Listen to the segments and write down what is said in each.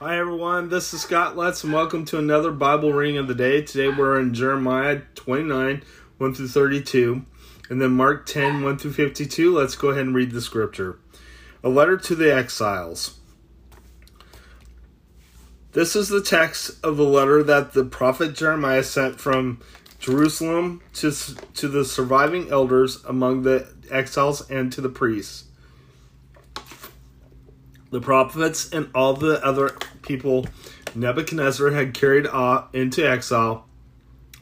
Hi everyone, this is Scott Lutz and welcome to another Bible reading of the day. Today we're in Jeremiah 29, 1 through 32, and then Mark 10, 1 through 52. Let's go ahead and read the scripture. A letter to the exiles. This is the text of the letter that the prophet Jeremiah sent from Jerusalem to, to the surviving elders among the exiles and to the priests the prophets and all the other people Nebuchadnezzar had carried off into exile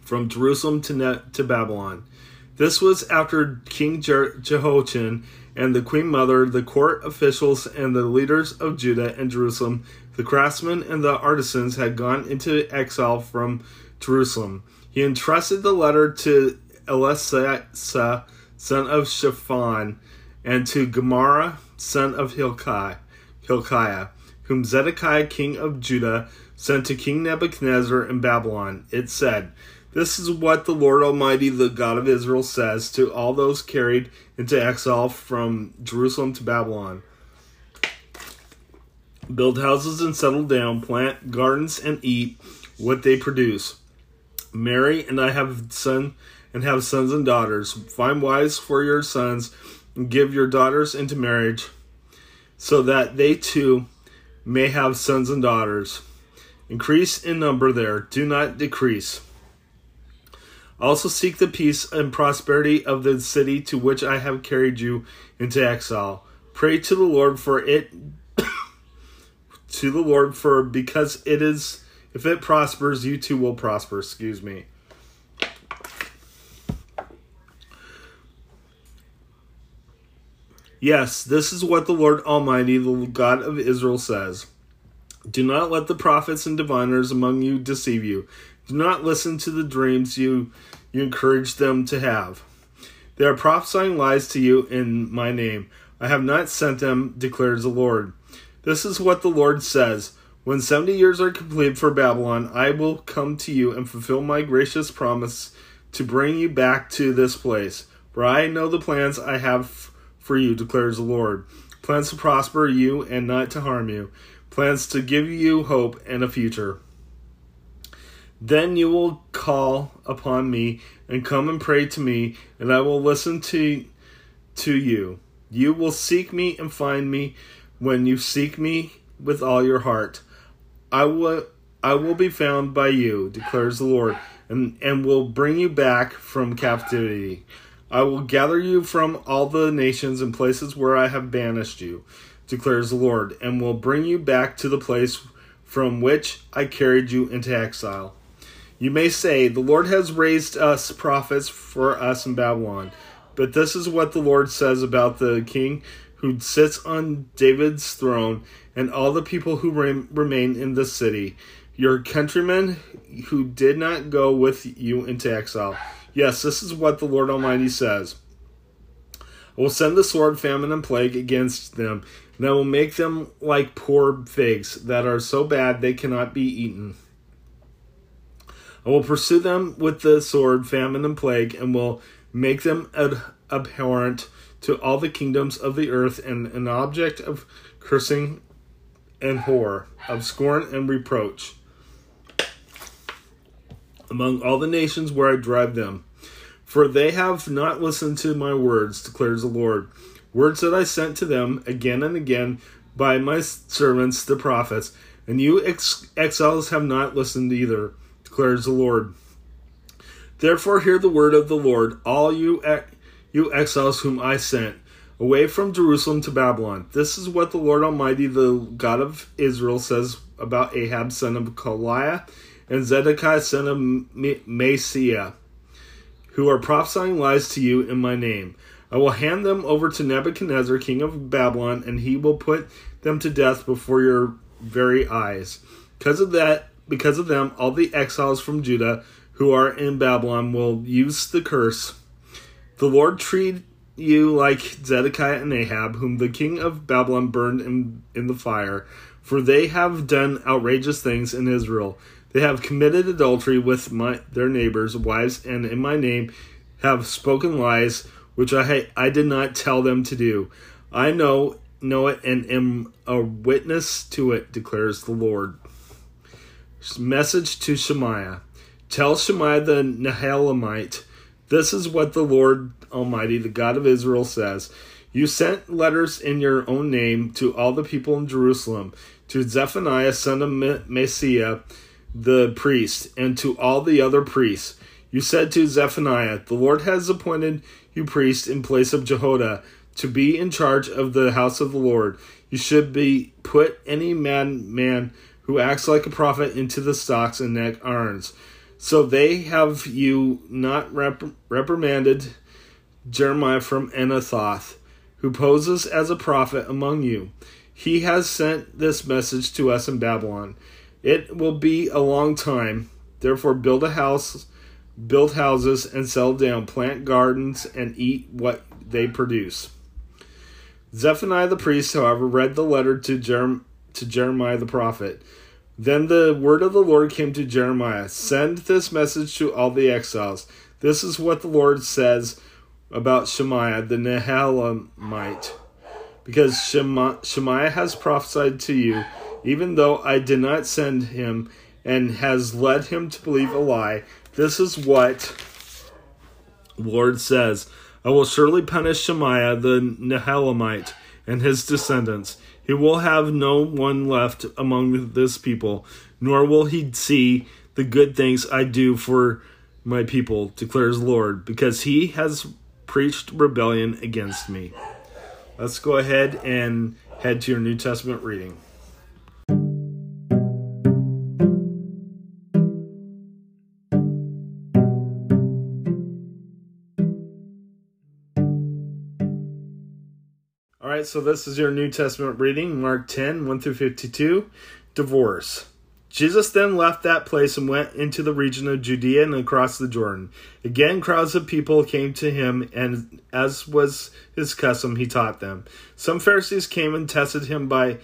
from Jerusalem to, ne- to Babylon. This was after King Je- Jehoiachin and the queen mother, the court officials, and the leaders of Judah and Jerusalem, the craftsmen and the artisans had gone into exile from Jerusalem. He entrusted the letter to Elasah, son of Shaphan, and to Gemariah, son of Hilkiah Hilkiah, whom Zedekiah king of Judah sent to King Nebuchadnezzar in Babylon. It said, This is what the Lord Almighty, the God of Israel, says to all those carried into exile from Jerusalem to Babylon Build houses and settle down, plant gardens and eat what they produce. Marry and I have son and have sons and daughters. Find wives for your sons and give your daughters into marriage so that they too may have sons and daughters. Increase in number there, do not decrease. Also seek the peace and prosperity of the city to which I have carried you into exile. Pray to the Lord for it to the Lord for because it is if it prospers you too will prosper, excuse me. Yes, this is what the Lord Almighty, the God of Israel, says. Do not let the prophets and diviners among you deceive you. Do not listen to the dreams you, you encourage them to have. They are prophesying lies to you in my name. I have not sent them, declares the Lord. This is what the Lord says. When seventy years are complete for Babylon, I will come to you and fulfill my gracious promise to bring you back to this place. For I know the plans I have for you, declares the Lord. Plans to prosper you and not to harm you. Plans to give you hope and a future. Then you will call upon me and come and pray to me, and I will listen to, to you. You will seek me and find me when you seek me with all your heart. I will I will be found by you, declares the Lord, and, and will bring you back from captivity. I will gather you from all the nations and places where I have banished you, declares the Lord, and will bring you back to the place from which I carried you into exile. You may say, The Lord has raised us prophets for us in Babylon. But this is what the Lord says about the king who sits on David's throne and all the people who remain in the city, your countrymen who did not go with you into exile. Yes, this is what the Lord Almighty says. I will send the sword, famine, and plague against them, and I will make them like poor figs that are so bad they cannot be eaten. I will pursue them with the sword, famine, and plague, and will make them ad- abhorrent to all the kingdoms of the earth, and an object of cursing and horror, of scorn and reproach among all the nations where I drive them. For they have not listened to my words, declares the Lord. Words that I sent to them again and again by my servants, the prophets. And you ex- exiles have not listened either, declares the Lord. Therefore, hear the word of the Lord, all you, ex- you exiles whom I sent away from Jerusalem to Babylon. This is what the Lord Almighty, the God of Israel, says about Ahab, son of Kolaiah, and Zedekiah, son of Maaseiah who are prophesying lies to you in my name. I will hand them over to Nebuchadnezzar, king of Babylon, and he will put them to death before your very eyes. Because of that, because of them, all the exiles from Judah who are in Babylon will use the curse. The Lord treat you like Zedekiah and Ahab, whom the king of Babylon burned in, in the fire, for they have done outrageous things in Israel. They have committed adultery with my, their neighbors' wives, and in my name have spoken lies, which I, I did not tell them to do. I know know it and am a witness to it, declares the Lord. Message to Shemaiah. Tell Shemaiah the Nehelamite, this is what the Lord Almighty, the God of Israel, says. You sent letters in your own name to all the people in Jerusalem, to Zephaniah, son of Maaseiah, the priest, and to all the other priests. You said to Zephaniah, The Lord has appointed you priest in place of Jehoiada to be in charge of the house of the Lord. You should be put any madman who acts like a prophet into the stocks and neck irons. So they have you not rep- reprimanded Jeremiah from Anathoth, who poses as a prophet among you. He has sent this message to us in Babylon. It will be a long time. Therefore, build a house, build houses, and settle down, plant gardens, and eat what they produce. Zephaniah the priest, however, read the letter to, Jerem- to Jeremiah the prophet. Then the word of the Lord came to Jeremiah Send this message to all the exiles. This is what the Lord says about Shemaiah the Nehelamite. Because Shema- Shemaiah has prophesied to you, even though I did not send him, and has led him to believe a lie. This is what Lord says I will surely punish Shemaiah the Nehelamite and his descendants. He will have no one left among this people, nor will he see the good things I do for my people, declares Lord, because he has preached rebellion against me. Let's go ahead and head to your New Testament reading. Right, so this is your New Testament reading, Mark 10, 1 through 52, divorce. Jesus then left that place and went into the region of Judea and across the Jordan. Again, crowds of people came to him, and as was his custom, he taught them. Some Pharisees came and tested him by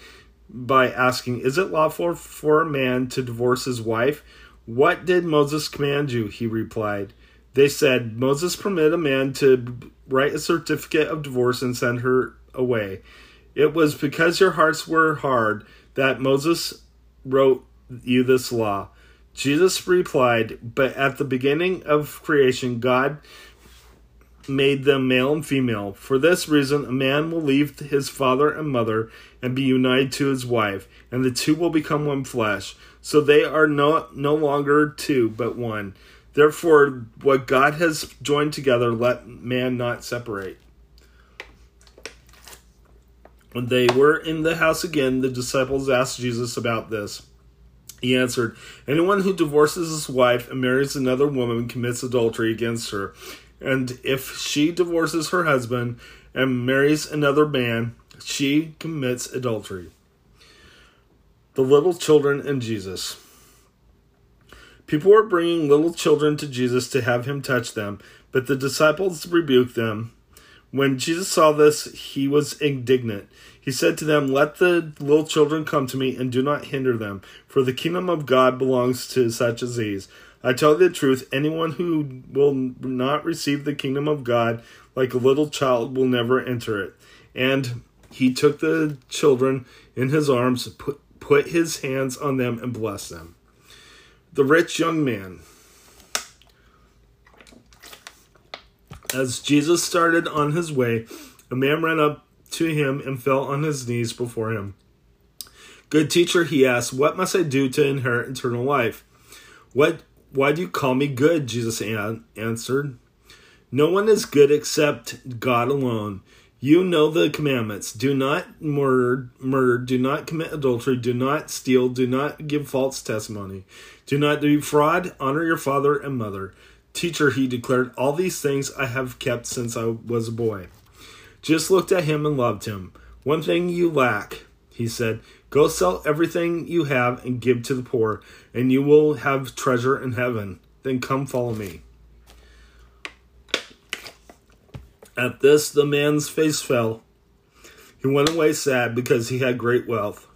by asking, "Is it lawful for a man to divorce his wife?" "What did Moses command you?" he replied. They said, "Moses permitted a man to write a certificate of divorce and send her away. It was because your hearts were hard that Moses wrote you this law. Jesus replied, But at the beginning of creation, God made them male and female. For this reason, a man will leave his father and mother and be united to his wife, and the two will become one flesh. So they are no, no longer two, but one. Therefore, what God has joined together, let man not separate. When they were in the house again, the disciples asked Jesus about this. He answered, Anyone who divorces his wife and marries another woman commits adultery against her. And if she divorces her husband and marries another man, she commits adultery. The little children and Jesus. People were bringing little children to Jesus to have him touch them, but the disciples rebuked them. When Jesus saw this, he was indignant. He said to them, Let the little children come to me, and do not hinder them, for the kingdom of God belongs to such as these. I tell you the truth, anyone who will not receive the kingdom of God like a little child will never enter it. And he took the children in his arms, put, put his hands on them, and blessed them. The rich young man. As Jesus started on his way, a man ran up to him and fell on his knees before him. Good teacher, he asked, What must I do to inherit eternal life? What why do you call me good? Jesus answered. No one is good except God alone. You know the commandments. Do not murder, murder, do not commit adultery, do not steal, do not give false testimony. Do not defraud, honor your father and mother. Teacher, he declared, all these things I have kept since I was a boy. Just looked at him and loved him. One thing you lack, he said. Go sell everything you have and give to the poor, and you will have treasure in heaven. Then come follow me. At this, the man's face fell. He went away sad because he had great wealth.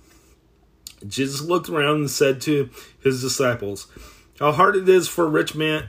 Jesus looked around and said to his disciples, How hard it is for a rich man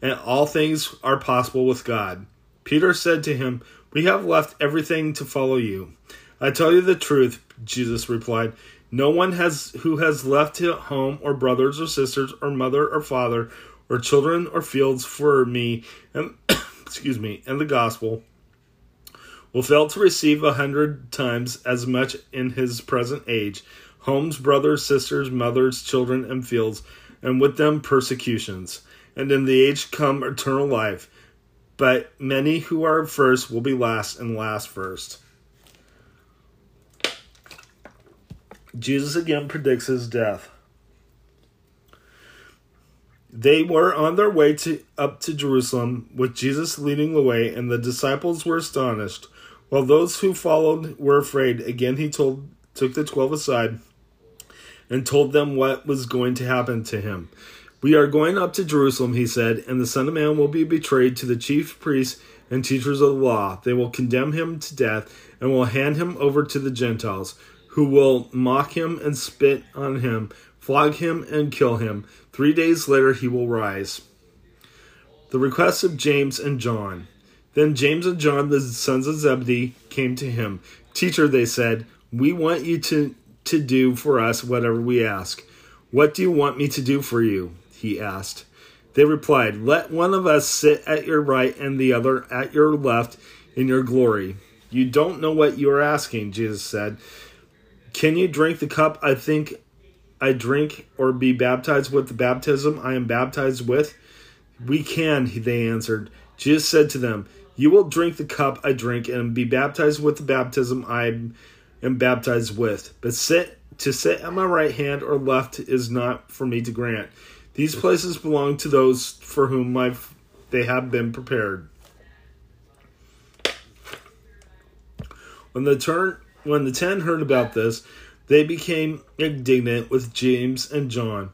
And all things are possible with God. Peter said to him, We have left everything to follow you. I tell you the truth, Jesus replied. No one has who has left home or brothers or sisters or mother or father or children or fields for me and excuse me and the gospel will fail to receive a hundred times as much in his present age homes brothers sisters mothers children and fields and with them persecutions and in the age come eternal life but many who are first will be last and last first Jesus again predicts his death. They were on their way to up to Jerusalem with Jesus leading the way, and the disciples were astonished, while those who followed were afraid. Again he told took the twelve aside and told them what was going to happen to him. We are going up to Jerusalem, he said, and the Son of Man will be betrayed to the chief priests and teachers of the law. They will condemn him to death and will hand him over to the Gentiles who will mock him and spit on him, flog him and kill him. Three days later he will rise. The request of James and John. Then James and John, the sons of Zebedee, came to him. Teacher, they said, we want you to, to do for us whatever we ask. What do you want me to do for you? He asked. They replied, Let one of us sit at your right and the other at your left in your glory. You don't know what you are asking, Jesus said. Can you drink the cup I think I drink or be baptized with the baptism I am baptized with? We can, they answered. Jesus said to them, You will drink the cup I drink and be baptized with the baptism I am baptized with. But sit to sit at my right hand or left is not for me to grant. These places belong to those for whom my, they have been prepared. When the turn when the ten heard about this, they became indignant with James and John.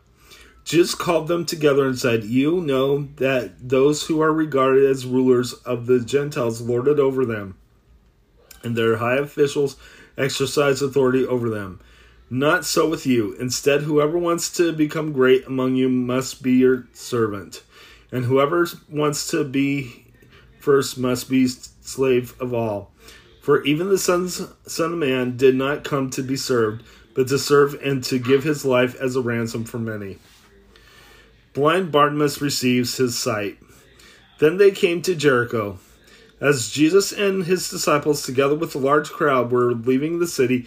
Jesus called them together and said, You know that those who are regarded as rulers of the Gentiles lord it over them, and their high officials exercise authority over them. Not so with you. Instead, whoever wants to become great among you must be your servant, and whoever wants to be first must be slave of all. For even the Son's, Son of Man did not come to be served, but to serve and to give his life as a ransom for many. Blind Bartimaeus receives his sight. Then they came to Jericho. As Jesus and his disciples, together with a large crowd, were leaving the city,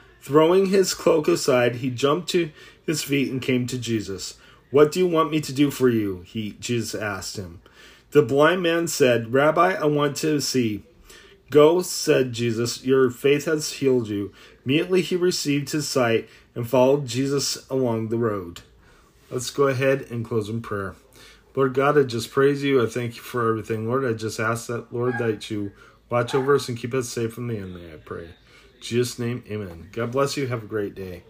Throwing his cloak aside, he jumped to his feet and came to Jesus. What do you want me to do for you? He Jesus asked him. The blind man said, Rabbi, I want to see. Go, said Jesus, your faith has healed you. Immediately he received his sight and followed Jesus along the road. Let's go ahead and close in prayer. Lord God, I just praise you. I thank you for everything. Lord, I just ask that, Lord, that you watch over us and keep us safe from the enemy, I pray. Jesus' name, amen. God bless you. Have a great day.